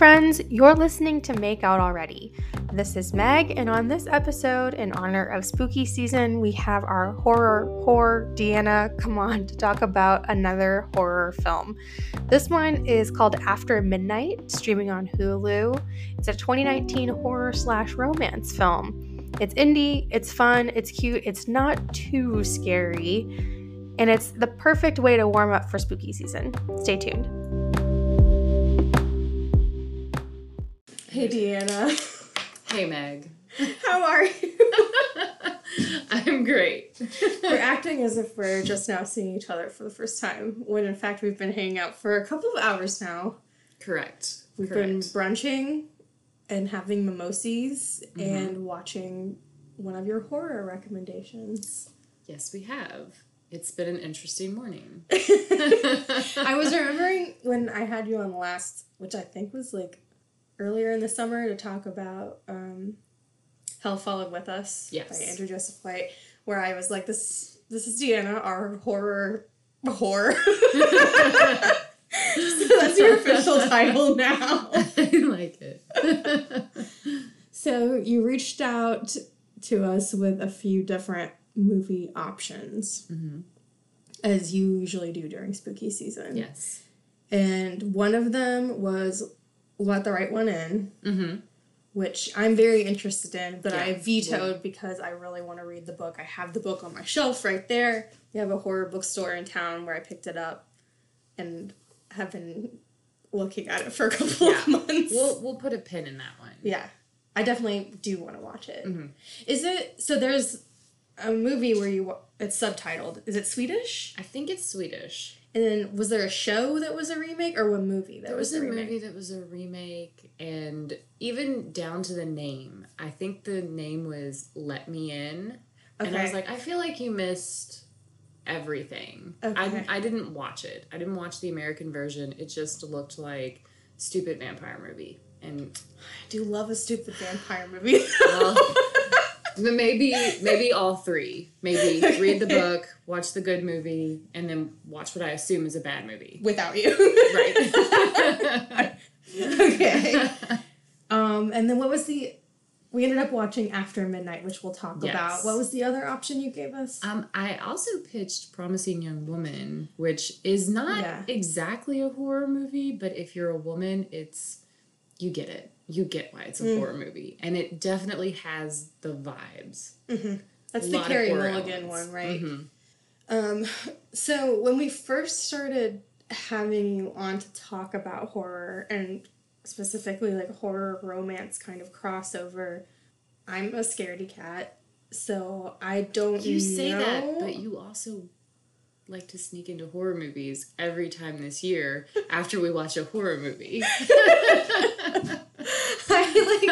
friends. You're listening to Make Out Already. This is Meg, and on this episode, in honor of spooky season, we have our horror whore, Deanna, come on to talk about another horror film. This one is called After Midnight, streaming on Hulu. It's a 2019 horror slash romance film. It's indie, it's fun, it's cute, it's not too scary, and it's the perfect way to warm up for spooky season. Stay tuned. Hey, Deanna. Hey, Meg. How are you? I'm great. we're acting as if we're just now seeing each other for the first time, when in fact we've been hanging out for a couple of hours now. Correct. We've Correct. been brunching and having mimosas Mm-hmm. and watching one of your horror recommendations. Yes, we have. It's been an interesting morning. I was remembering when I had you on last, which I think was like earlier in the summer, to talk about um, Hell Followed With Us Yes. by Andrew Joseph White, where I was like, this this is Deanna, our horror horror. so that's your official title now. I like it. So you reached out to us with a few different movie options, Mhm. as you usually do during spooky season. Yes. And one of them was Let the Right One In, Mm-hmm. which I'm very interested in, but I Yeah. vetoed because I really want to read the book. I have the book on my shelf right there. We have a horror bookstore in town where I picked it up and have been looking at it for a couple of months. We'll we'll put a pin in that one. Yeah, I definitely do want to watch it. Mhm. Is it so? There's a movie where you it's subtitled. Is it Swedish? I think it's Swedish. And then was there a show that was a remake or one movie that was a remake? There was a remake? movie that was a remake, and even down to the name. I think the name was Let Me In. And I was like, I feel like you missed everything. Okay. I, I didn't watch it. I didn't watch the American version. It just looked like stupid vampire movie. And I do love a stupid vampire movie. well, maybe maybe all three. Maybe read the book, watch the good movie, and then watch what I assume is a bad movie. Without you, Right. okay. Um, and then what was the? We ended up watching After Midnight, which we'll talk Yes. about. What was the other option you gave us? Um, I also pitched Promising Young Woman, which is not Yeah. exactly a horror movie, but if you're a woman, it's you get it. You get why it's a Mm. horror movie, and it definitely has the vibes. That's a the Carey Mulligan elements. one, right? Mhm. Um, so when we first started having you on to talk about horror and specifically like horror romance kind of crossover, I'm a scaredy cat, so I don't. You say that, but you also like to sneak into horror movies every time this year after we watch a horror movie. I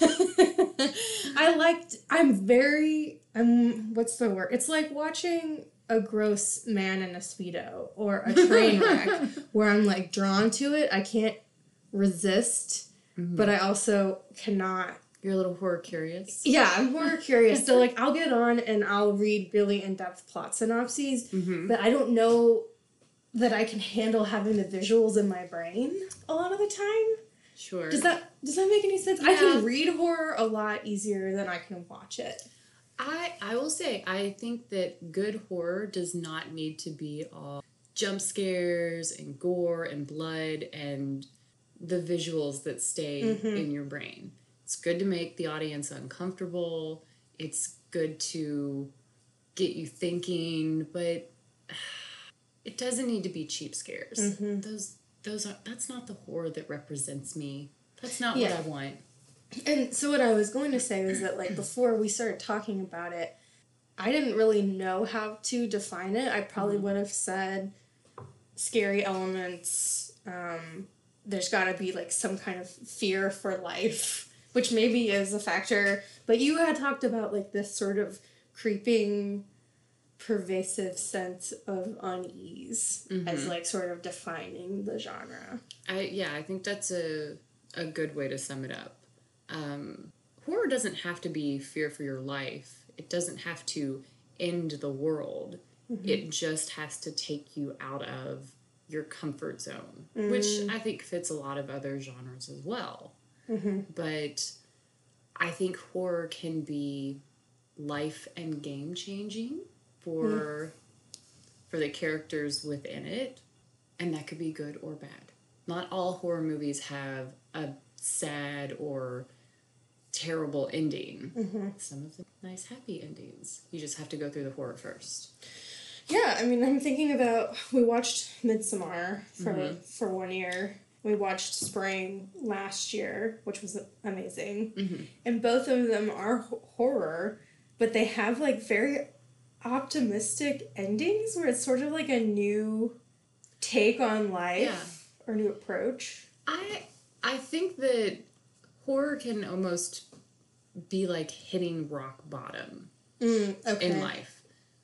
like. I liked. I'm very. I'm. What's the word? It's like watching a gross man in a speedo or a train wreck, where I'm like drawn to it. I can't resist, mm-hmm. but I also cannot. You're a little horror curious. Yeah, I'm horror curious. So like, I'll get on and I'll read really in depth plot synopses, Mm-hmm. but I don't know that I can handle having the visuals in my brain a lot of the time. Sure. Does that does that make any sense? I can read horror a lot easier than I can watch it. I I will say I think that good horror does not need to be all jump scares and gore and blood and the visuals that stay Mhm. in your brain. It's good to make the audience uncomfortable. It's good to get you thinking, but it doesn't need to be cheap scares. Mhm. Those those are that's not the horror that represents me. That's not Yeah. what I want. And so what I was going to say was that like before we started talking about it, I didn't really know how to define it. I probably would have said scary elements. Um, there's got to be like some kind of fear for life, which maybe is a factor. But you had talked about like this sort of creeping, pervasive sense of unease as Mhm. like sort of defining the genre. I yeah, I think that's a a good way to sum it up. Um, horror doesn't have to be fear for your life. It doesn't have to end the world. It just has to take you out of your comfort zone, which I think fits a lot of other genres as well. Mm-hmm. But I think horror can be life and game changing for mm-hmm. for the characters within it, and that could be good or bad. Not all horror movies have a sad or terrible ending. Mm-hmm. Some of them nice happy endings. You just have to go through the horror first. Yeah, I mean, I'm thinking about we watched Midsommar for for one year. We watched Spring last year, which was amazing, and both of them are horror, but they have like very optimistic endings where it's sort of like a new take on life or new approach. I I think that horror can almost be like hitting rock bottom Mm, okay. in life.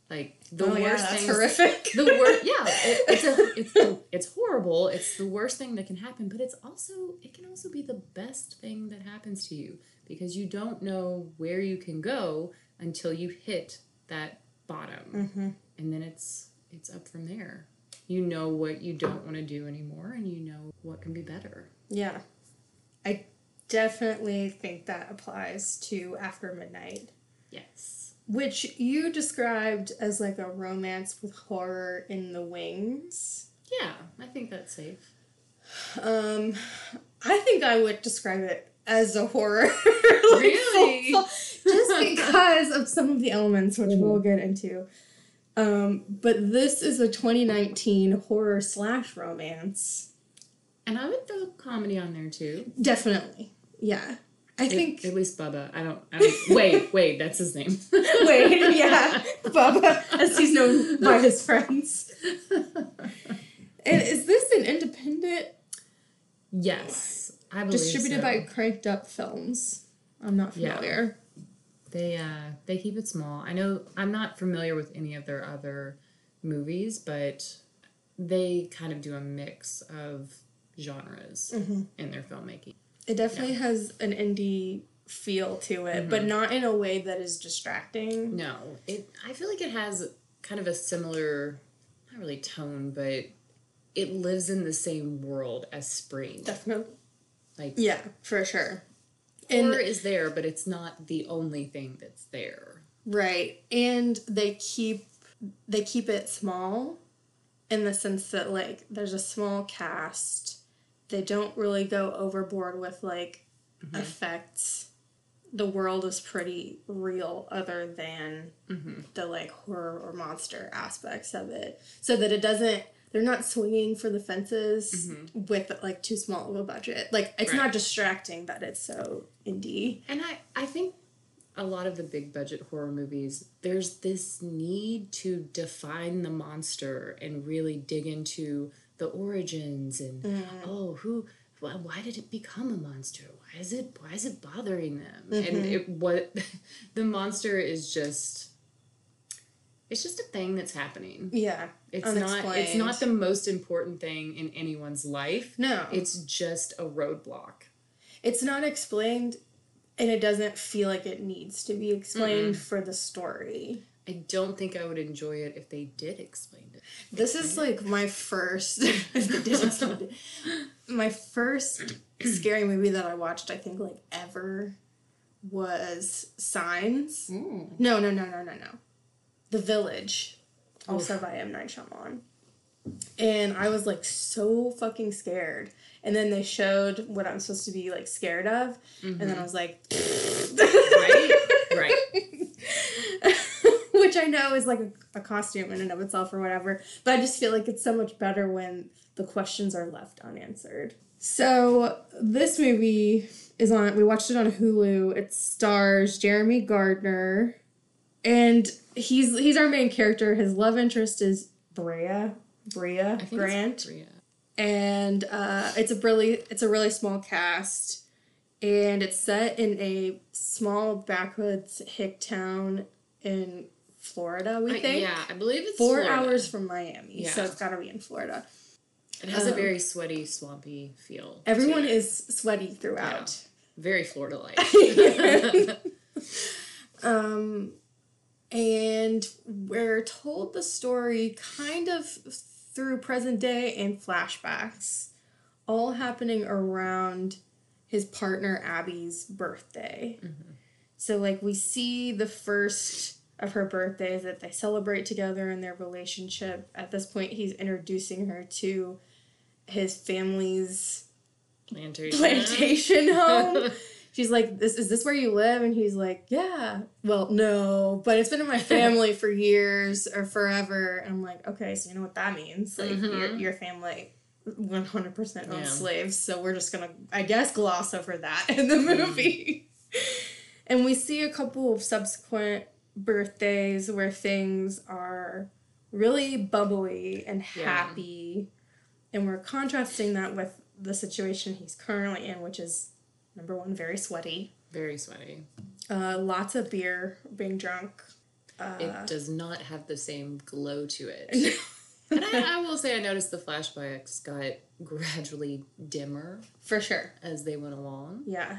Like the oh, worst yeah, things horrific. the worst yeah it, it's a it's it's horrible it's the worst thing that can happen but it's also it can also be the best thing that happens to you because you don't know where you can go until you hit that bottom Mm-hmm. and then it's it's up from there you know what you don't want to do anymore and you know what can be better Yeah. I definitely think that applies to After Midnight, yes which you described as like a romance with horror in the wings. yeah i think that's safe Um, I think I would describe it as a horror. like, Really? just because of some of the elements, which we'll get into. Um, but this is a 2019 horror slash romance. and i would throw comedy on there too Definitely. Yeah. I think. at least bubba i don't, I don't wait wait that's his name Wait, yeah. Bubba, as he's known by his friends. And is this an independent Yes, I believe distributed so. by Cranked Up Films? I'm not Yeah. familiar. They uh they keep it small. I know I'm not familiar with any of their other movies, but they kind of do a mix of genres Mm-hmm. in their filmmaking. It definitely has an indie feel to it, but mm-hmm. not in a way that is distracting. No, it I feel like it has kind of a similar not really tone, but it lives in the same world as Spring. Definitely. Like Yeah, for sure. horror And is there, but it's not the only thing that's there. right, and they keep they keep it small in the sense that like there's a small cast. They don't really go overboard with like mm-hmm. effects. The world is pretty real other than mm-hmm. the like horror or monster aspects of it. So that it doesn't they're not swinging for the fences mm-hmm. with like too small of a budget. Like it's Right. not distracting that it's so indie. And I, I think a lot of the big budget horror movies, there's this need to define the monster and really dig into the origins and mm-hmm. oh who why, why did it become a monster? Why is it why is it bothering them? And mm-hmm. it what the monster is just it's just a thing that's happening. Yeah. It's not it's not the most important thing in anyone's life. No. It's just a roadblock. It's not explained and it doesn't feel like it needs to be explained for the story. I don't think I would enjoy it if they did explain it. This is like my first if they did explain it, my first scary movie that I watched, I think like ever was Signs. Mm. No, no, no, no, no, no. The Village. Also by M. Night Shyamalan. And I was like so fucking scared. And then they showed what I'm supposed to be like scared of. And then mm-hmm. I was like, Right? right. Which I know is like a, a costume in and of itself or whatever, but I just feel like it's so much better when the questions are left unanswered. So this movie is on. We watched it on Hulu. It stars Jeremy Gardner, and he's he's our main character. His love interest is Brea Brea Grant Bria. and uh, it's a really it's a really small cast and it's set in a small backwoods hick town in florida we I- think yeah, I believe it's four Florida. hours from miami so it's got to be in florida It has a um, very sweaty, swampy feel. everyone is sweaty throughout very Florida like. um and we're told the story kind of through present day and flashbacks, all happening around his partner Abby's birthday. Mm-hmm. So, like, we see the first of her birthdays that they celebrate together in their relationship. At this point, he's introducing her to his family's plantation, plantation home. She's like, "This is this where you live?" And he's like, "Yeah." Well, no, but it's been in my family for years or forever. And I'm like, "Okay, so you know what that means? Like, mm-hmm. your, your family 100% owns yeah. slaves, so we're just gonna, I guess, gloss over that in the mm. movie." and we see a couple of subsequent birthdays where things are really bubbly and happy. Yeah. And we're contrasting that with the situation he's currently in, which is number one, very sweaty. Very sweaty. Uh, lots of beer, being drunk. Uh, it does not have the same glow to it. and I, I, will say, I noticed the flashbacks got gradually dimmer. For sure. As they went along. Yeah.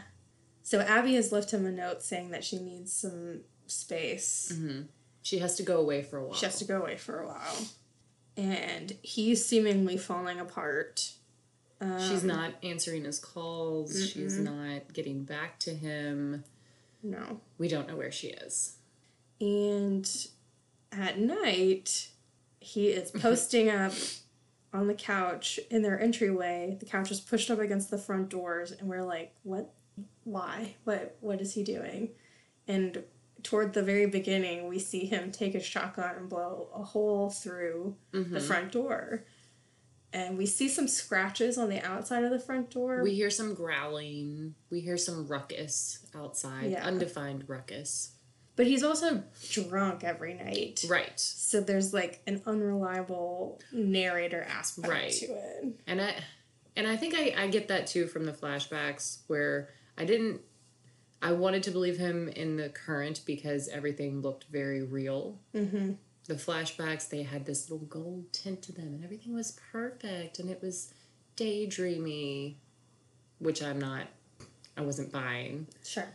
So Abby has left him a note saying that she needs some space. Mm-hmm. She has to go away for a while. She has to go away for a while. And he's seemingly falling apart. Um, she's not answering his calls. Mm-mm. She's not getting back to him. No. We don't know where she is. And at night, he is posting up on the couch in their entryway. The couch is pushed up against the front doors, and we're like, what? Why? What? What is he doing? And toward the very beginning, we see him take a shotgun and blow a hole through mm-hmm. the front door. And we see some scratches on the outside of the front door. We hear some growling. We hear some ruckus outside, yeah. undefined ruckus. But he's also drunk every night. Right. So there's like an unreliable narrator aspect right. to it. And I and I think I, I get that too from the flashbacks where I didn't I wanted to believe him in the current because everything looked very real. Mm-hmm. The flashbacks, they had this little gold tint to them, and everything was perfect, and it was daydreamy, which I'm not, I wasn't buying. Sure.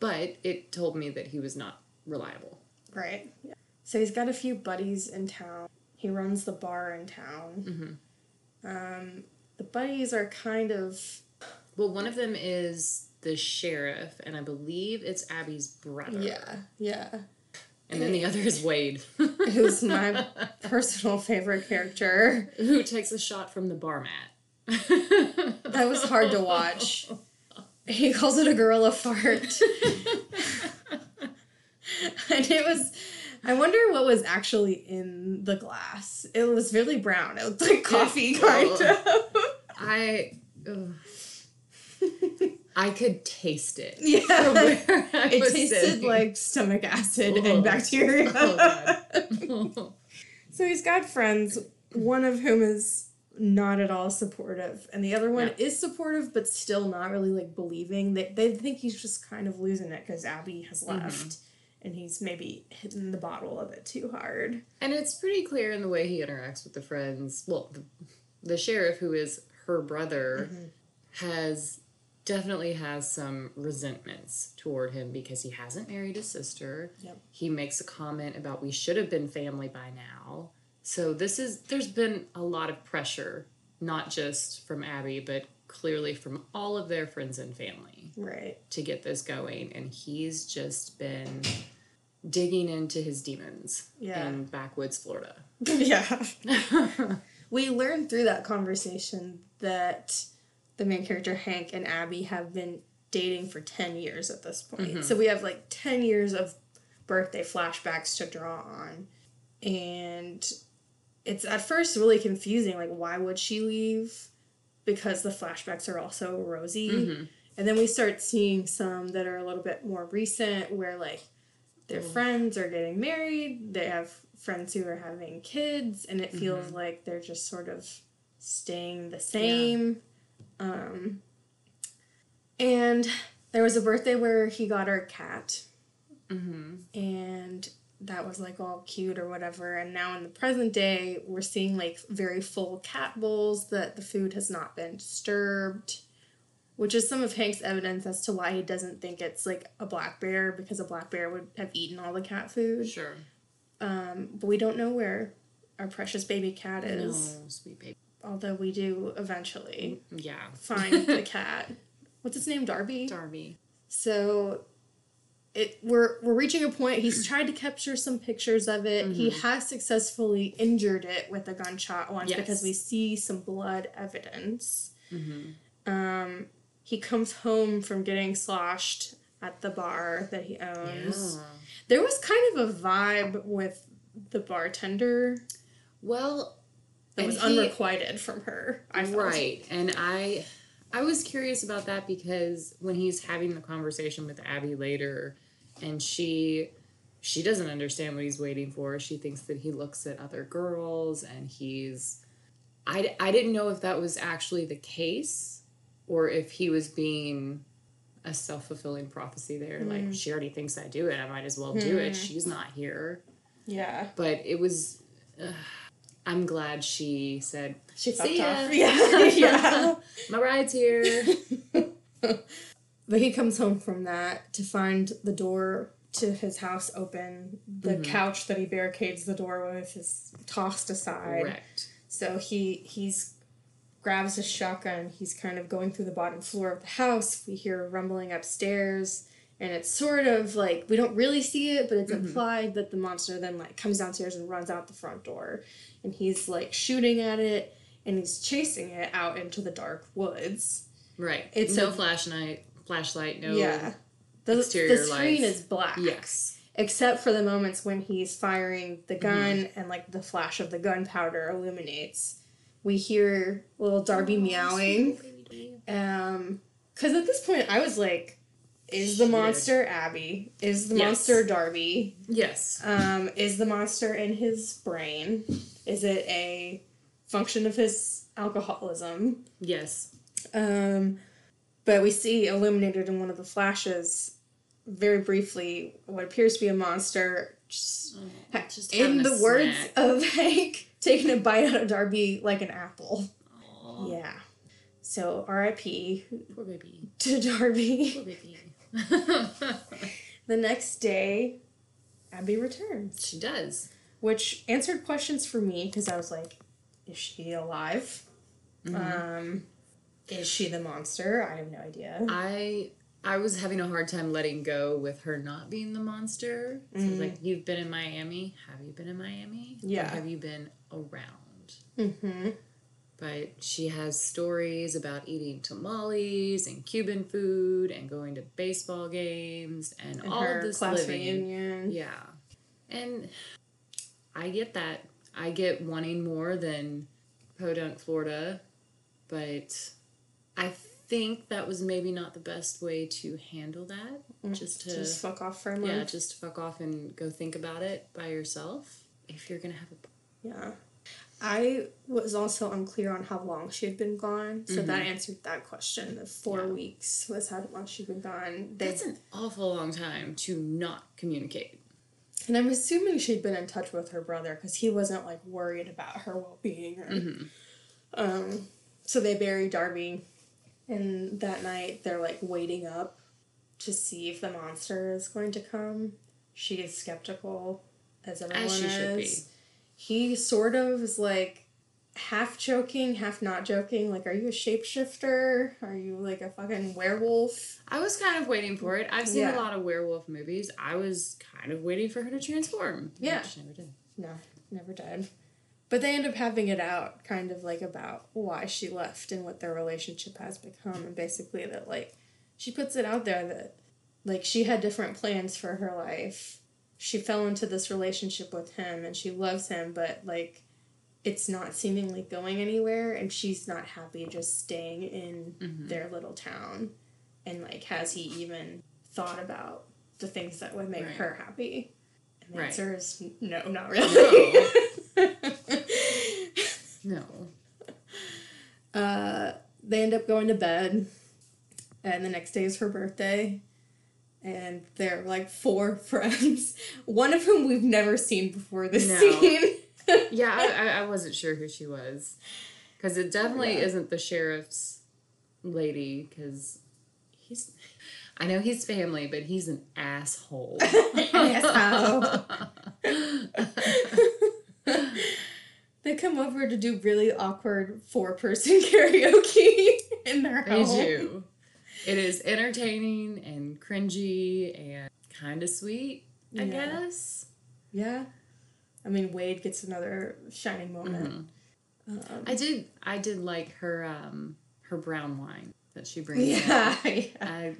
But it told me that he was not reliable. Right. Yeah. So he's got a few buddies in town. He runs the bar in town. Mm-hmm. Um, the buddies are kind of. Well, one of them is the sheriff, and I believe it's Abby's brother. Yeah, yeah. And then the other is Wade, who's my personal favorite character. Who takes a shot from the bar mat. that was hard to watch. He calls it a gorilla fart. and it was I wonder what was actually in the glass. It was really brown. It looked like coffee, kind of. I. I could taste it. Yeah. it tasted sitting. like stomach acid oh. and bacteria. Oh, so he's got friends, one of whom is not at all supportive, and the other one yeah. is supportive but still not really like believing. They, they think he's just kind of losing it because Abby has mm-hmm. left. Mm-hmm. And he's maybe hitting the bottle a bit too hard. And it's pretty clear in the way he interacts with the friends. Well, the, the sheriff, who is her brother, mm-hmm. has definitely has some resentments toward him because he hasn't married his sister. Yep. He makes a comment about we should have been family by now. So this is there's been a lot of pressure, not just from Abby, but clearly from all of their friends and family. Right. To get this going. And he's just been digging into his demons yeah. in backwoods Florida. yeah. we learned through that conversation that the main character Hank and Abby have been dating for 10 years at this point. Mm-hmm. So we have like 10 years of birthday flashbacks to draw on. And it's at first really confusing like why would she leave? Because the flashbacks are also rosy. Mm-hmm. And then we start seeing some that are a little bit more recent where like their mm. friends are getting married, they have friends who are having kids and it feels mm-hmm. like they're just sort of staying the same. Yeah um, and there was a birthday where he got our cat. Mm-hmm. And that was like all cute or whatever. And now in the present day, we're seeing like very full cat bowls that the food has not been disturbed, which is some of Hank's evidence as to why he doesn't think it's like a black bear because a black bear would have eaten all the cat food. Sure. Um, but we don't know where our precious baby cat is. No, sweet baby. Although we do eventually Yeah. find the cat. What's its name? Darby. Darby. So it we're we're reaching a point. He's tried to capture some pictures of it. He has successfully injured it with a gunshot once Yes. because we see some blood evidence. Mm-hmm. Um, he comes home from getting sloshed at the bar that he owns. Yeah. There was kind of a vibe with the bartender Well, that and was he- unrequited from her. I felt. Right. And I I was curious about that because when he's having the conversation with Abby later and she she doesn't understand what he's waiting for. She thinks that he looks at other girls and he's I, I didn't know if that was actually the case or if he was being a self-fulfilling prophecy there Hmm. like she already thinks I do it I might as well do it she's not here Yeah. but it was uh, I'm glad she said She fucked See ya. off. Yeah. yeah. my ride's here But he comes home from that to find the door to his house open. The Mm-hmm. couch that he barricades the door with is tossed aside. correct So he he's grabs his shotgun. He's kind of going through the bottom floor of the house. We hear rumbling upstairs, and it's sort of like we don't really see it, but it's Mm-hmm. implied that the monster then like comes downstairs and runs out the front door, and he's like shooting at it, and he's chasing it out into the dark woods. right It's no a- flashlight flashlight no Yeah. The, exterior the screen lights. is black. yes Except for the moments when he's firing the gun and like the flash of the gunpowder illuminates. We hear little Darby meowing. Um, because at this point I was like, is the monster Abby? Is the Yes. monster Darby? yes Um, is the monster in his brain? Is it a function of his alcoholism? yes Um, but we see illuminated in one of the flashes, very briefly, what appears to be a monster. Just, Oh, just in the words snack. of Hank, taking a bite out of Darby like an apple. Aw, Yeah. So R.I.P. poor baby to Darby. poor baby The next day, Abby returns, she does which answered questions for me because I was like, is she alive? Mm-hmm. Um, is she the monster? I have no idea. I I was having a hard time letting go with her not being the monster. So it's like, you've been in Miami. Have you been in Miami? Or Yeah. have you been around? Mm-hmm. But she has stories about eating tamales and Cuban food and going to baseball games and, And all of this class living. reunion. Yeah. And I get that. I get wanting more than Podunk, Florida, but I think that was maybe not the best way to handle that. Mm, just to Just fuck off for a month. yeah, just fuck off and go think about it by yourself if you're gonna have a Yeah. I was also unclear on how long she had been gone, so that answered that question. The four Mm-hmm. Yeah. weeks was how long she'd been gone. They, that's an awful long time to not communicate. and I'm assuming she'd been in touch with her brother because he wasn't like worried about her well being. Mm-hmm. um, so they bury Darby, and that night they're like waiting up to see if the monster is going to come. She is skeptical, as everyone she is. should be. He sort of is like half joking, half not joking. Like, are you a shapeshifter? Are you like a fucking werewolf? I was kind of waiting for it. I've seen Yeah. a lot of werewolf movies. I was kind of waiting for her to transform. Yeah. She never did. No, never did. But they end up having it out, kind of like about why she left and what their relationship has become, and basically that like she puts it out there that like she had different plans for her life. She fell into this relationship with him and she loves him, but like it's not seemingly going anywhere, and she's not happy just staying in their little town. And like, has he even thought about the things that would make Right. her happy? And the Right. answer is no, not really. No. uh, they end up going to bed, and the next day is her birthday. And they're like four friends, one of whom we've never seen before this No. scene. Yeah, I, I, wasn't sure who she was. Because it definitely Yeah. isn't the sheriff's lady, because he's. I know he's family, but he's an asshole. Asshole. They come over to do really awkward four person karaoke in their home. They do. It is entertaining and cringy and kind of sweet, I Yeah. guess. Yeah. I mean, Wade gets another shining moment. Um, I did. I did like her um her brown wine that she brings. yeah, yeah. I,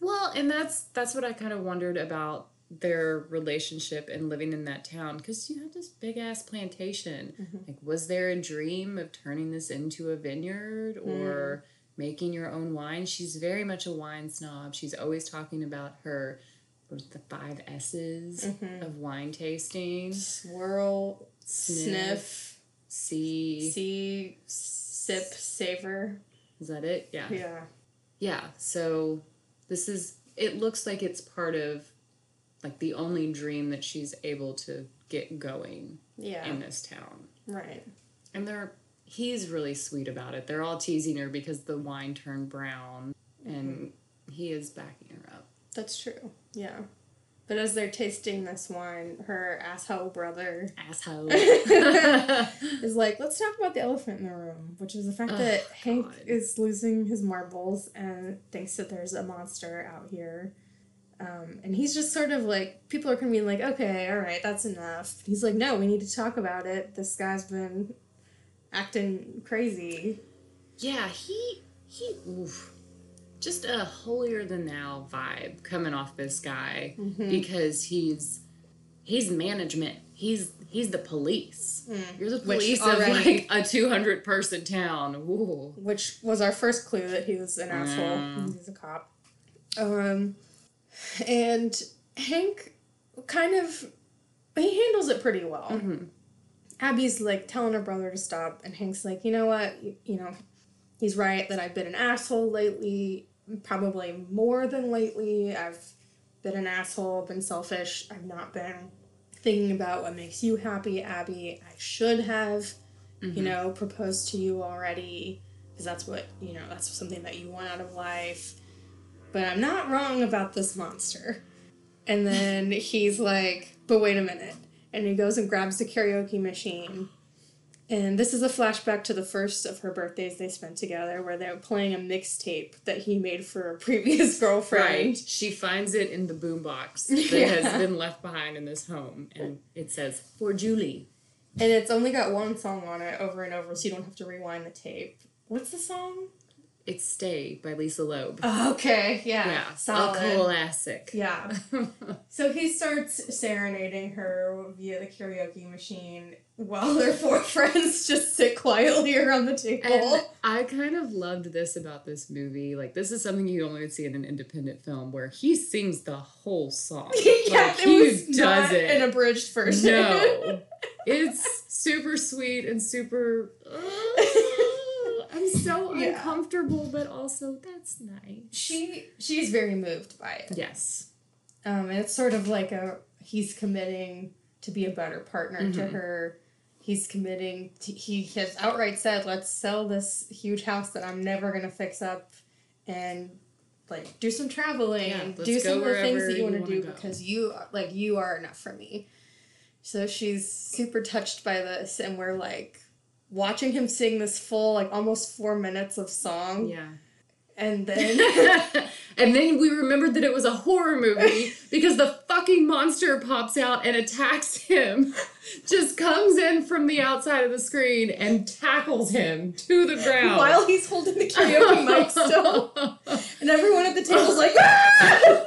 well, and that's that's what I kind of wondered about their relationship and living in that town because you have this big ass plantation. Mm-hmm. Like, was there a dream of turning this into a vineyard or making your own wine? She's very much a wine snob. She's always talking about her. The five S's Mm-hmm. of wine tasting? Swirl, Sniff. sniff, See, see, sip, savor. is that it? Yeah. Yeah. Yeah, so this is it looks like it's part of like the only dream that she's able to get going Yeah. in this town. right. And they're he's really sweet about it. They're all teasing her because the wine turned brown and he is backing her up. That's true. Yeah. But as they're tasting this wine, her asshole brother Asshole. is like, let's talk about the elephant in the room, which is the fact Ugh, that Hank is losing his marbles and thinks that there's a monster out here. Um, and he's just sort of like, people are be like, okay, all right, that's enough. He's like, no, we need to talk about it. This guy's been acting crazy. yeah, he he oof. Just a holier than thou vibe coming off this guy Mm-hmm. because he's he's management. He's he's the police. You're the Mm. Which police already- of like a 200 person town. Ooh. which was our first clue that he was an asshole. Mm. He's a cop. Um, and Hank kind of he handles it pretty well. Mhm. Abby's like telling her brother to stop, and Hank's like, you know what, you, you know, he's right that I've been an asshole lately. Probably more than lately. I've been an asshole. Been selfish. I've not been thinking about what makes you happy, Abby. I should have you mm-hmm. know, proposed to you already because that's what, you know, that's something that you want out of life. But I'm not wrong about this monster. And then he's like, but wait a minute. And he goes and grabs the karaoke machine. And this is a flashback to the first of her birthdays they spent together where they were playing a mixtape that he made for a previous girlfriend. Right. She finds it in the boombox that Yeah. has been left behind in this home, and it says for Julie. And it's only got one song on it over and over, so you don't have to rewind the tape. What's the song? It's "Stay" by Lisa Loeb. Oh, okay, yeah. yeah, solid. a classic. Yeah. So he starts serenading her via the karaoke machine while their four friends just sit quietly around the table. And I kind of loved this about this movie. Like, this is something you only would see in an independent film where he sings the whole song. yeah, like, it was not doesn't. an abridged version. No. it's super sweet and super. uh, so Yeah. uncomfortable, but also that's nice. she she's very moved by it. Yes. Um, and it's sort of like a he's committing to be a better partner to Mhm. her. He's committing. To, he has outright said, "Let's sell this huge house that I'm never gonna fix up, and like do some traveling, Yeah, do some of the things that you want to do go." because you like you are enough for me." So she's super touched by this, and we're like watching him sing this full like almost four minutes of song, Yeah. and then. and then we remembered that it was a horror movie because the fucking monster pops out and attacks him. Just comes in from the outside of the screen and tackles him to the ground. While he's holding the karaoke mic still. And everyone at the table's like, "Ah!"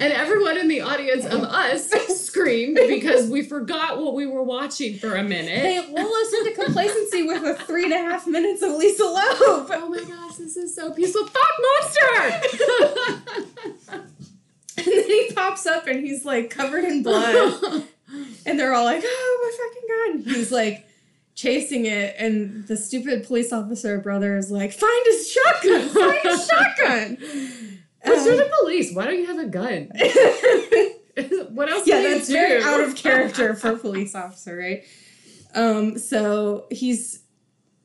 And everyone in the audience of us screamed because we forgot what we were watching for a minute. They lull us into complacency with a three and a half minutes of Lisa Loeb. Oh my gosh, this is so peaceful. Fuck monster! And then he pops up and he's like covered in blood. And they're all like, oh my fucking god. And he's like chasing it. And the stupid police officer brother is like, find his shotgun, find his shotgun. You're Um, the police. Why don't you have a gun? what else? yeah, that's do? very out of character for a police officer, right? Um, so he's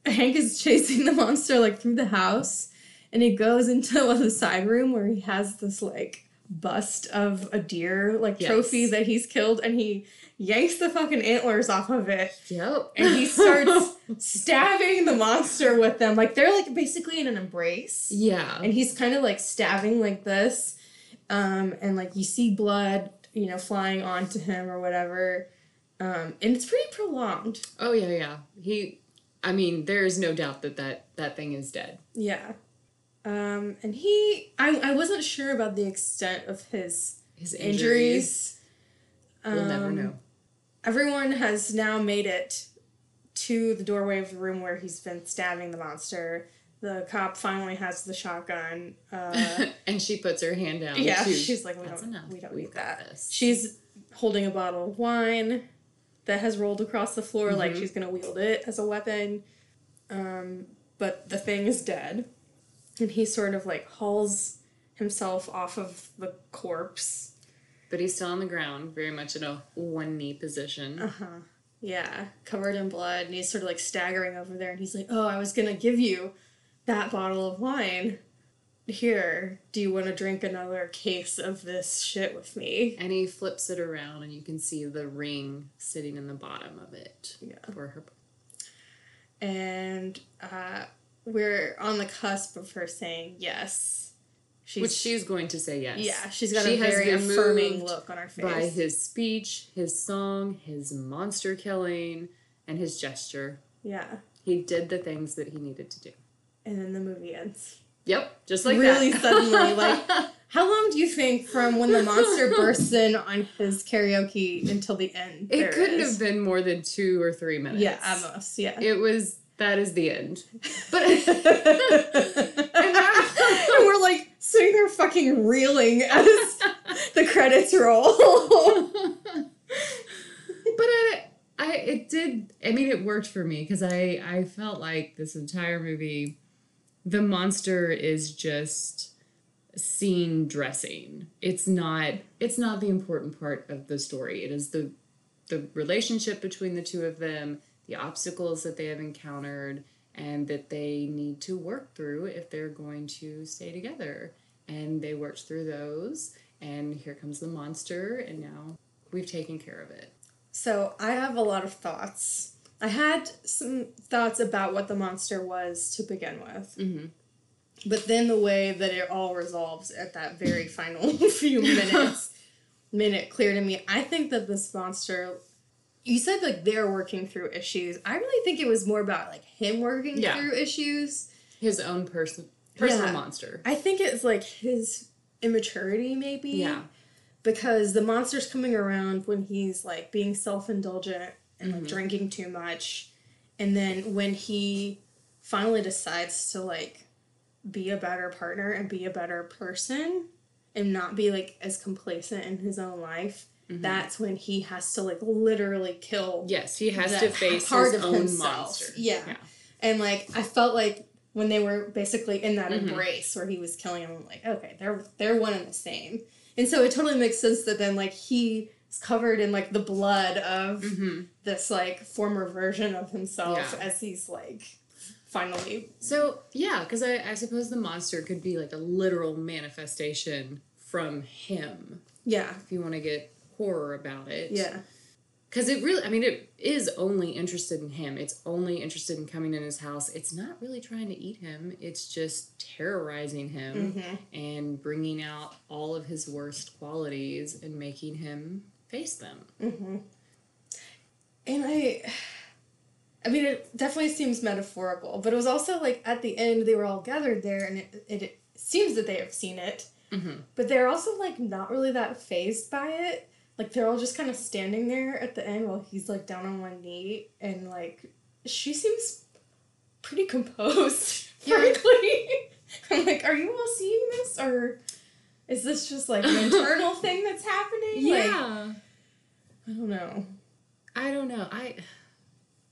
Hank is chasing the monster like through the house, and he goes into the side room where he has this like bust of a deer like yes. trophy that he's killed and he yanks the fucking antlers off of it. Yep. And he starts stabbing the monster with them. Like they're like basically in an embrace. Yeah. And he's kind of like stabbing like this. Um, and like you see blood, you know, flying onto him or whatever. Um, and it's pretty prolonged. Oh yeah, yeah. He I mean, there is no doubt that that, that thing is dead. Yeah. Um, and he, I, I wasn't sure about the extent of his his injuries. injuries. We'll um, never know. Everyone has now made it to the doorway of the room where he's been stabbing the monster. The cop finally has the shotgun, uh, and she puts her hand down. Yeah, too. she's like, "We don't, enough. we don't We've need that." This. She's holding a bottle of wine that has rolled across the floor, mm-hmm. like she's gonna wield it as a weapon. Um, but the thing is dead and he sort of like hauls himself off of the corpse. But he's still on the ground, very much in a one knee position. Uh huh. Yeah, covered in blood, and he's sort of like staggering over there, and he's like, "Oh, I was gonna give you that bottle of wine. Here, do you want to drink another case of this shit with me?" And he flips it around, and you can see the ring sitting in the bottom of it. Yeah. For her. And uh, we're on the cusp of her saying yes. She's, Which she's going to say yes. Yeah, she's got she a very affirming look on her face. By his speech, his song, his monster killing, and his gesture. Yeah. He did the things that he needed to do. And then the movie ends. Yep, just like really that. suddenly. Like, how long do you think from when the monster bursts in on his karaoke until the end? It couldn't have been more than two or three minutes. Yeah, almost. Yeah, it was that is the end. But and, we're like sitting there fucking reeling as the credits roll. but I, I, it did. I mean, it worked for me because I, I felt like this entire movie, the monster is just scene dressing. It's not. It's not the important part of the story. It is the, the relationship between the two of them the obstacles that they have encountered and that they need to work through if they're going to stay together. And they worked through those, and here comes the monster, and now we've taken care of it. So I have a lot of thoughts. I had some thoughts about what the monster was to begin with. Mm-hmm. But then the way that it all resolves at that very final few minutes made it clear to me. I think that this monster you said like they're working through issues. I really think it was more about like him working yeah. through issues. His own person personal yeah. monster. I think it's like his immaturity maybe. Yeah. Because the monster's coming around when he's like being self indulgent and mm-hmm. like drinking too much. And then when he finally decides to like be a better partner and be a better person and not be like as complacent in his own life Mm-hmm. That's when he has to like literally kill. Yes, he has to face part his of own himself. monster. Yeah. yeah. and like I felt like when they were basically in that mm-hmm. embrace where he was killing him, I'm like, okay, they're they're one and the same, and so it totally makes sense that then like he's covered in like the blood of mm-hmm. this like former version of himself yeah. as he's like finally. So yeah, because I, I suppose the monster could be like a literal manifestation from him. Yeah. If you want to get horror about it. Yeah. Because it really, I mean, it is only interested in him. It's only interested in coming in his house. It's not really trying to eat him. It's just terrorizing him mm-hmm. and bringing out all of his worst qualities and making him face them. Mm-hmm. And I, I mean, it definitely seems metaphorical, but it was also like at the end they were all gathered there, and it, it, it seems that they have seen it, mm-hmm. but they're also like not really that phased by it like they're all just kind of standing there at the end while he's like down on one knee and like she seems pretty composed yeah. frankly. I'm like are you all seeing this or is this just like an internal thing that's happening? Yeah. Like, i don't know. I don't know. I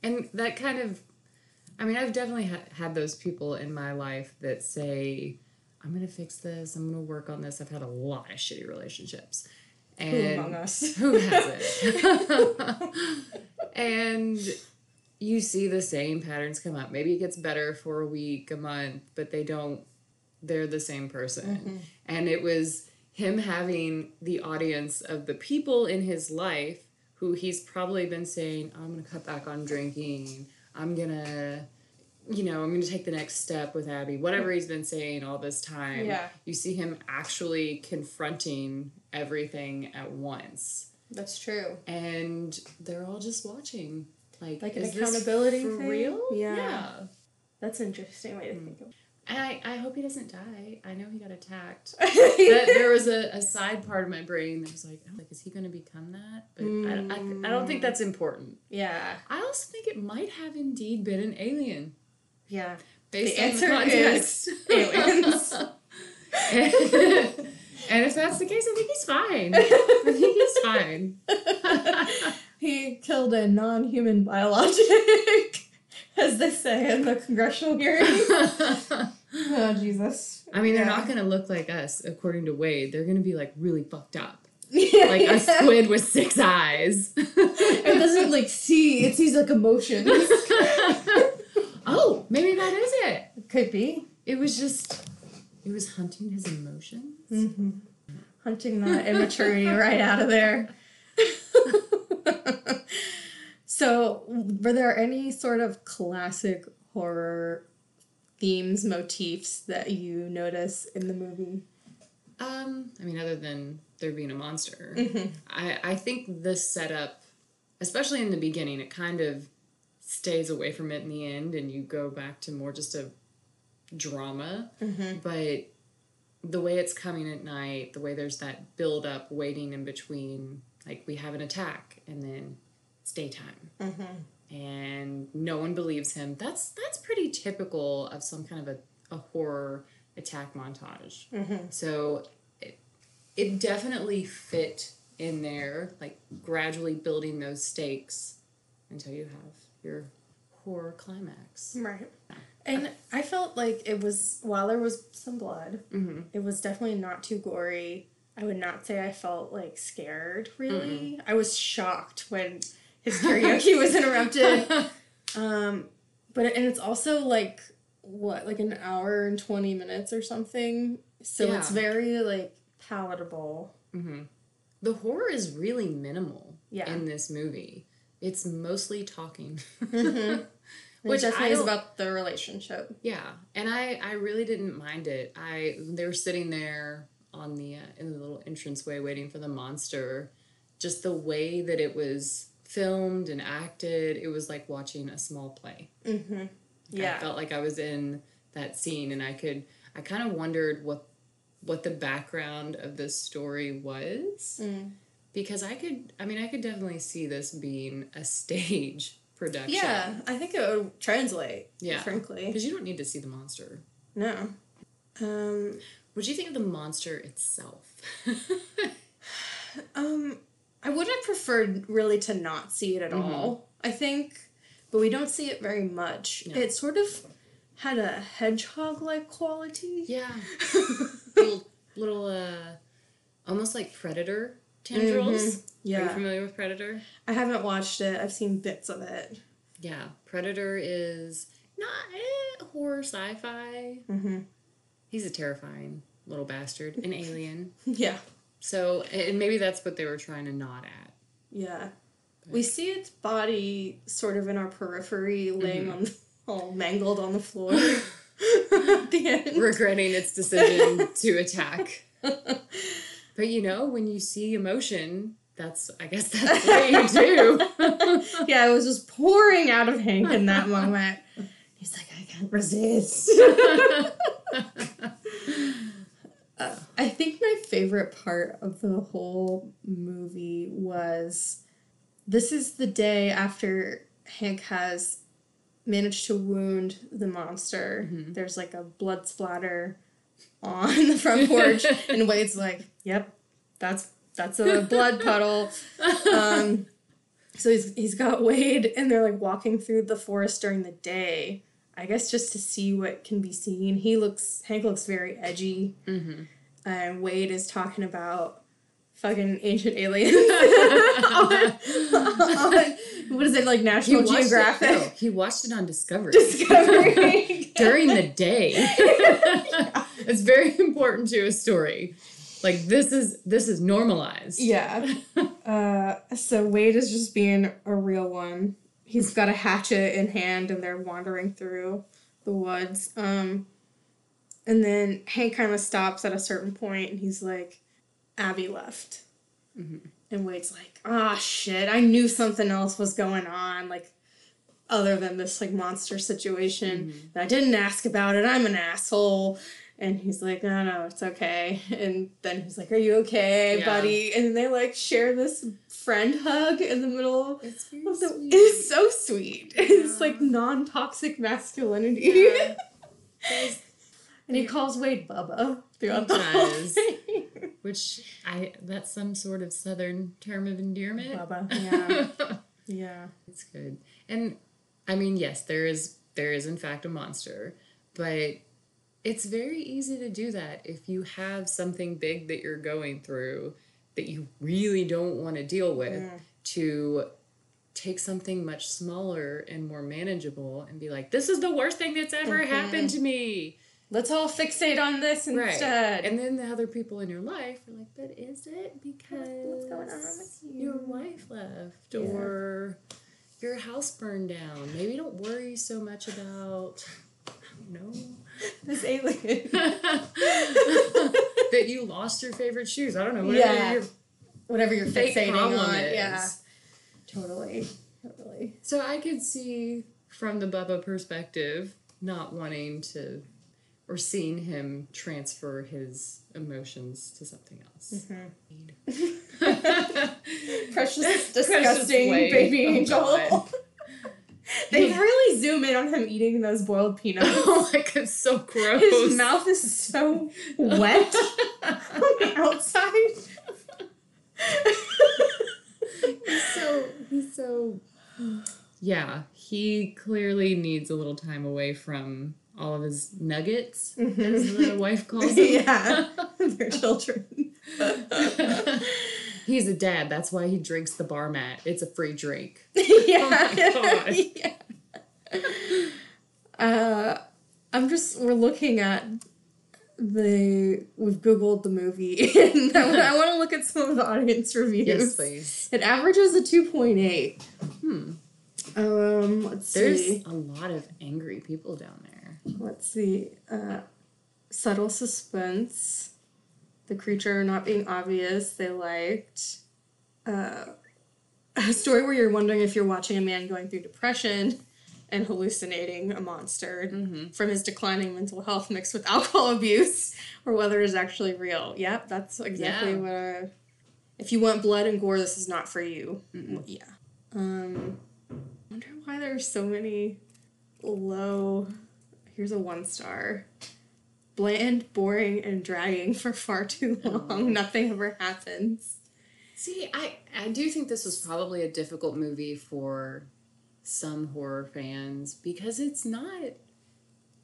and that kind of i mean i've definitely ha- had those people in my life that say i'm gonna fix this. I'm gonna work on this. I've had a lot of shitty relationships and who among us? Who hasn't? and you see the same patterns come up. Maybe it gets better for a week, a month, but they don't. They're the same person, mm-hmm. and it was him having the audience of the people in his life who he's probably been saying, I'm going to cut back on drinking. I'm going to, you know, I'm going to take the next step with Abby. Whatever he's been saying all this time. Yeah. You see him actually confronting everything at once. That's true. And they're all just watching. Like, Like an is this accountability for thing? real? Yeah. yeah. That's an interesting way to think of mm. And I, I hope he doesn't die. I know he got attacked. it. but there was a, a side part of my brain that was like, I'm like, is he going to become that? But I, I, I don't think mm. that's important. yeah. I also think it might have indeed been an alien. Yeah. Based The on answer the context. is aliens. and if that's the case, I think he's fine. I think he's fine. he killed a non-human biologic, as they say in the congressional hearing. oh Jesus! I mean, they're Yeah. not going to look like us, according to Wade. They're going to be like really fucked up. Yeah, Like a squid with six eyes. It doesn't like see; it sees like emotions. oh, maybe that is it. Could be It was just, it was hunting his emotions. Mm-hmm. hunting that immaturity right out of there. so, were there any sort of classic horror themes, motifs that you notice in the movie? Um, I mean, other than there being a monster, Mm-hmm. I I think the setup, especially in the beginning, it kind of stays away from it in the end, and you go back to more just a drama. Mm-hmm. But the way it's coming at night, the way there's that build up, waiting in between, like we have an attack, and then it's daytime. Mm-hmm. and no one believes him. That's that's pretty typical of some kind of a, a horror attack montage. Mm-hmm. So it, it definitely fit in there, like gradually building those stakes until you have your horror climax. Right. And I felt like it was, while there was some blood, Mm-hmm. it was definitely not too gory. I would not say I felt like scared, really. I was shocked when his karaoke was interrupted. Um, but, and it's also like, what, like an hour and 20 minutes or something? So it's very, like, palatable. hmm The horror is really minimal Yeah. in this movie. It's mostly talking. Which I definitely is about the relationship. Yeah, and I I really didn't mind it. I they were sitting there on the uh, in the little entranceway waiting for the monster. Just the way that it was filmed and acted, it was like watching a small play. Mm-hmm. I Yeah. felt like I was in that scene, and I could I kind of wondered what what the background of this story was Mm. because I could I mean I could definitely see this being a stage production. Yeah, I think it would translate, Yeah. frankly. because you don't need to see the monster. No. Um, What do you think of the monster itself? um, I would have preferred really to not see it at Mhm. all. I think, but we don't see it very much. No. It sort of had a hedgehog-like quality. yeah, little, little, uh, almost like predator tendrils. Yeah. Are you familiar with Predator? I haven't watched it. I've seen bits of it. Yeah, Predator is not eh, horror sci-fi. Mm-hmm. He's a terrifying little bastard, an alien. Yeah, So, and maybe that's what they were trying to nod at. yeah. We see its body sort of in our periphery, laying on all mangled on the floor. at the end. regretting its decision to attack. But you know, when you see emotion, that's I guess that's what you do. yeah, it was just pouring out of Hank in that moment. He's like, I can't resist. Uh, I think my favorite part of the whole movie was this is the day after Hank has managed to wound the monster. There's like a blood splatter on the front porch, and Wade's like, "Yep, that's that's a blood puddle." Um, so he's he's got Wade, and they're like walking through the forest during the day. I guess just to see what can be seen. He looks Hank looks very edgy, hmm and Wade is talking about fucking ancient aliens what is it like National Geographic It, he watched it on Discovery Discovery. during the day. It's very important to a story. Like this is this is normalized. Yeah. uh, so Wade is just being a real one. He's got a hatchet in hand, and they're wandering through the woods. Um, and then Hank kind of stops at a certain point, and he's like, "Abby left." Mm-hmm. And Wade's like, "Ah, oh, shit! I knew something else was going on. Like, other than this like monster situation. Mm-hmm. I didn't ask about it. I'm an asshole." And he's like, no, no, it's okay. And then he's like, are you okay, yeah. buddy? And then they like share this friend hug in the middle it's of the. Sweet. It's so sweet. Yeah. It's like non toxic masculinity. Yeah. and he calls Wade Bubba throughout he the does. whole Which I that's some sort of southern term of endearment. Bubba, yeah, yeah, it's good. And I mean, yes, there is there is in fact a monster, but it's very easy to do that if you have something big that you're going through that you really don't want to deal with yeah. to take something much smaller and more manageable and be like this is the worst thing that's ever mm-hmm. happened to me let's all fixate on this instead right. and then the other people in your life are like but is it because what's going on with you your wife left yeah. or your house burned down maybe don't worry so much about no this alien that you lost your favorite shoes. I don't know. Whatever yeah. your whatever your fixating on. Is. Yeah. Totally. Totally. So I could see from the Bubba perspective not wanting to or seeing him transfer his emotions to something else. Mm-hmm. Precious, disgusting Precious baby oh, angel. They really zoom in on him eating those boiled peanuts. Oh, like it's so gross. His mouth is so wet on the outside. he's so he's so yeah. He clearly needs a little time away from all of his nuggets, mm-hmm. as the wife calls them. yeah, their children. He's a dad. That's why he drinks the bar mat. It's a free drink. yeah. Oh yeah. Uh, I'm just we're looking at the we've googled the movie and I want to look at some of the audience reviews. Yes, please. It averages a 2.8. Hmm. Um, let's see. There's see. a lot of angry people down there. Let's see. Uh, subtle suspense the creature not being obvious. They liked uh, a story where you're wondering if you're watching a man going through depression and hallucinating a monster mm-hmm. from his declining mental health mixed with alcohol abuse, or whether it is actually real. Yep, that's exactly yeah. what. Uh, if you want blood and gore, this is not for you. mm Yeah. Um, I wonder why there are so many low. Here's a one star bland, boring, and dragging for far too long. Oh. Nothing ever happens. See, I I do think this was probably a difficult movie for some horror fans because it's not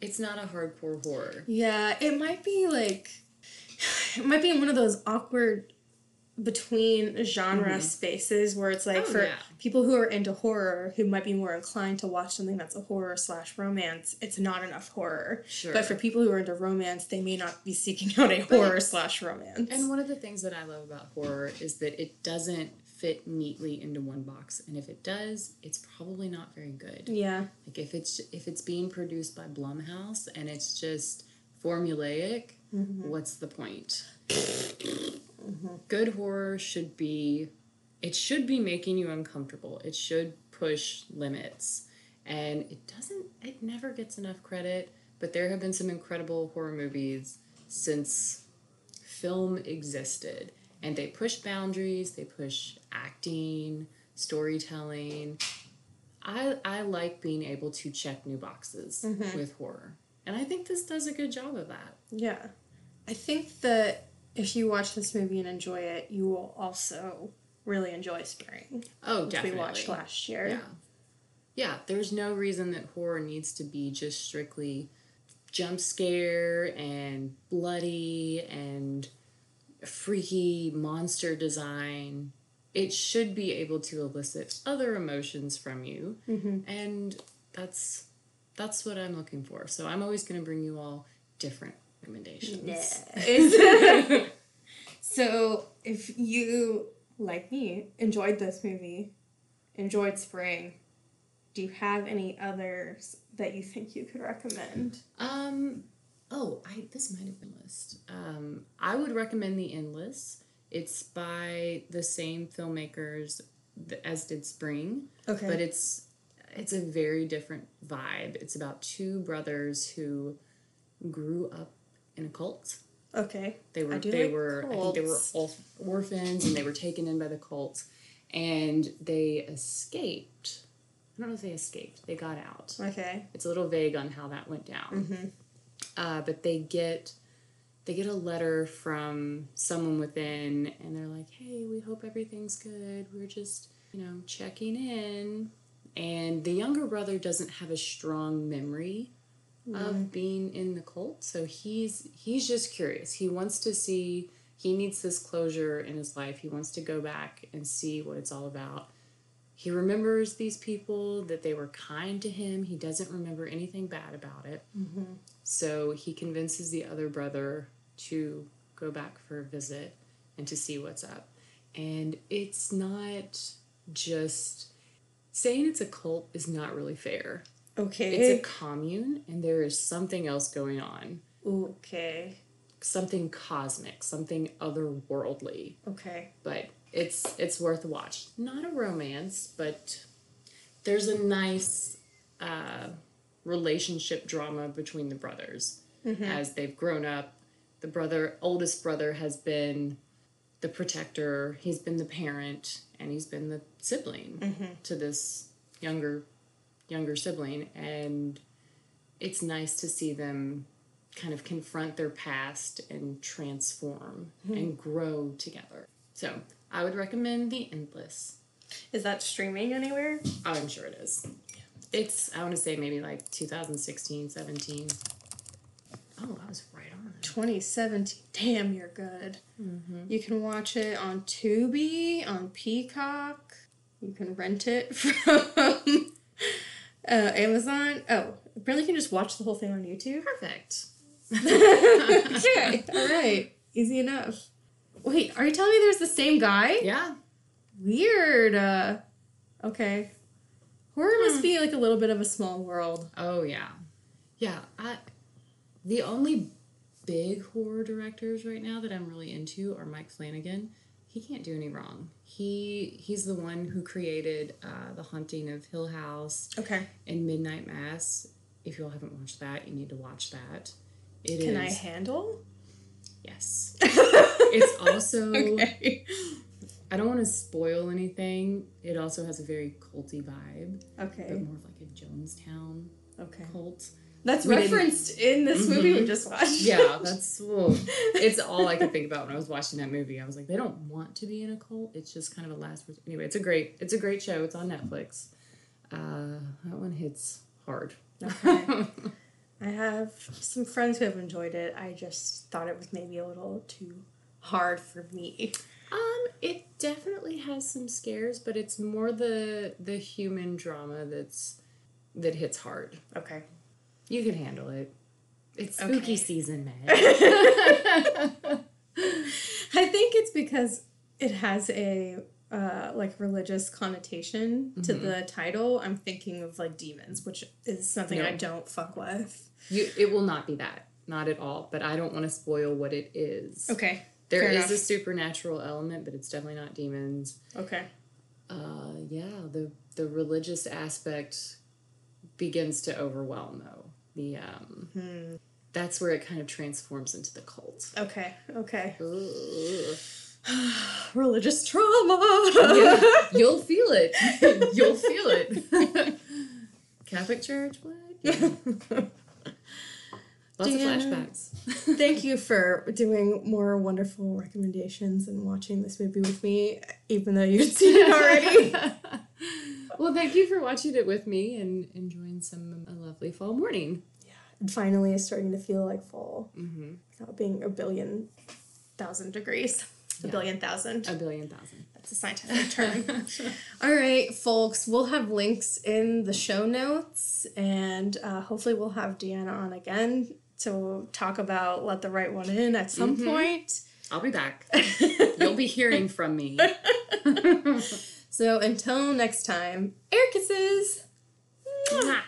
it's not a hardcore horror. Yeah, it might be like it might be one of those awkward between genre mm-hmm. spaces where it's like oh, for yeah. people who are into horror who might be more inclined to watch something that's a horror slash romance it's not enough horror sure. but for people who are into romance they may not be seeking out a horror slash romance and one of the things that i love about horror is that it doesn't fit neatly into one box and if it does it's probably not very good yeah like if it's if it's being produced by blumhouse and it's just formulaic mm-hmm. what's the point Mm-hmm. Good horror should be it should be making you uncomfortable. It should push limits. And it doesn't it never gets enough credit, but there have been some incredible horror movies since film existed. And they push boundaries, they push acting, storytelling. I I like being able to check new boxes mm-hmm. with horror. And I think this does a good job of that. Yeah. I think that if you watch this movie and enjoy it, you will also really enjoy Spring. Oh, which definitely. we watched last year. Yeah. Yeah, there's no reason that horror needs to be just strictly jump scare and bloody and freaky monster design. It should be able to elicit other emotions from you. Mm-hmm. And that's that's what I'm looking for. So I'm always going to bring you all different recommendations. So, if you, like me, enjoyed this movie, enjoyed Spring, do you have any others that you think you could recommend? Um, oh, I this might have been list. Um, I would recommend The Endless. It's by the same filmmakers as did Spring, Okay. but it's it's a very different vibe. It's about two brothers who grew up in a cult. okay. They were they like were I think they were all orphans and they were taken in by the cult and they escaped. I don't know if they escaped. They got out. Okay. It's a little vague on how that went down. Mm-hmm. Uh, but they get they get a letter from someone within and they're like, "Hey, we hope everything's good. We're just, you know, checking in." And the younger brother doesn't have a strong memory of being in the cult, so he's he's just curious. He wants to see he needs this closure in his life. He wants to go back and see what it's all about. He remembers these people that they were kind to him. He doesn't remember anything bad about it. Mm-hmm. So he convinces the other brother to go back for a visit and to see what's up. And it's not just saying it's a cult is not really fair. Okay. It's a commune and there is something else going on. okay. Something cosmic, something otherworldly. Okay. But it's it's worth a watch. Not a romance, but there's a nice uh, relationship drama between the brothers as they've grown up. The brother, oldest brother, has been the protector. He's been the parent, and he's been the sibling mm-hmm. to this younger younger sibling, and it's nice to see them kind of confront their past and transform mm-hmm. and grow together. So I would recommend The Endless. Is that streaming anywhere? Oh, I'm sure it is. It's, I want to say maybe like 2016, 17. Oh, I was right. 2017. Damn, you're good. You can watch it on Tubi, on Peacock. You can rent it from uh, Amazon. Oh, apparently you can just watch the whole thing on YouTube. Perfect. okay, all right, easy enough. Wait, are you telling me there's the same guy? Yeah. Weird. Uh, okay. Horror must be like a little bit of a small world. Oh, yeah. Yeah. I, the only big horror directors right now that I'm really into are Mike Flanagan. He can't do any wrong. He he's the one who created uh, the Haunting of Hill House Okay. and Midnight Mass. If you all haven't watched that, you need to watch that. It is Can I handle? yes. It's also Okay. I don't want to spoil anything. It also has a very culty vibe, but Okay. more of like a Jonestown Okay. cult. That's We didn't- referenced in this movie we just watched. Yeah, that's well, it's all I could think about when I was watching that movie. I was like, they don't want to be in a cult. It's just kind of a last resort. Anyway, it's a great, it's a great show. It's on Netflix. Uh, that one hits hard. Okay. I have some friends who have enjoyed it. I just thought it was maybe a little too hard for me. Um, it definitely has some scares, but it's more the the human drama that's that hits hard. Okay. You can handle it. It's Okay. spooky season, man. I think it's because it has a uh, like religious connotation to the title. I'm thinking of like demons, which is something I don't fuck with. you, it will not be that, not at all. But I don't want to spoil what it is. Okay. There fair is enough. a supernatural element, but it's definitely not demons. Okay. Uh, yeah, the the religious aspect begins to overwhelm though. The um, Hmm. that's where it kind of transforms into the cult. Okay. Okay. Religious trauma. Yeah, you'll feel it. you'll feel it. Catholic Church, what? Yeah. Lots Yeah. of flashbacks. Thank you for doing more wonderful recommendations and watching this movie with me, even though you'd seen it already. well, thank you for watching it with me and enjoying some a lovely fall morning. And finally, is starting to feel like fall Mm-hmm. without being a billion thousand degrees. A Yeah. billion thousand. A billion thousand. That's a scientific term. All right, folks, we'll have links in the show notes, and uh, hopefully, we'll have Deanna on again to talk about Let the Right One In at some Mhm. point. I'll be back. You'll be hearing from me. so until next time, air kisses. Mwah.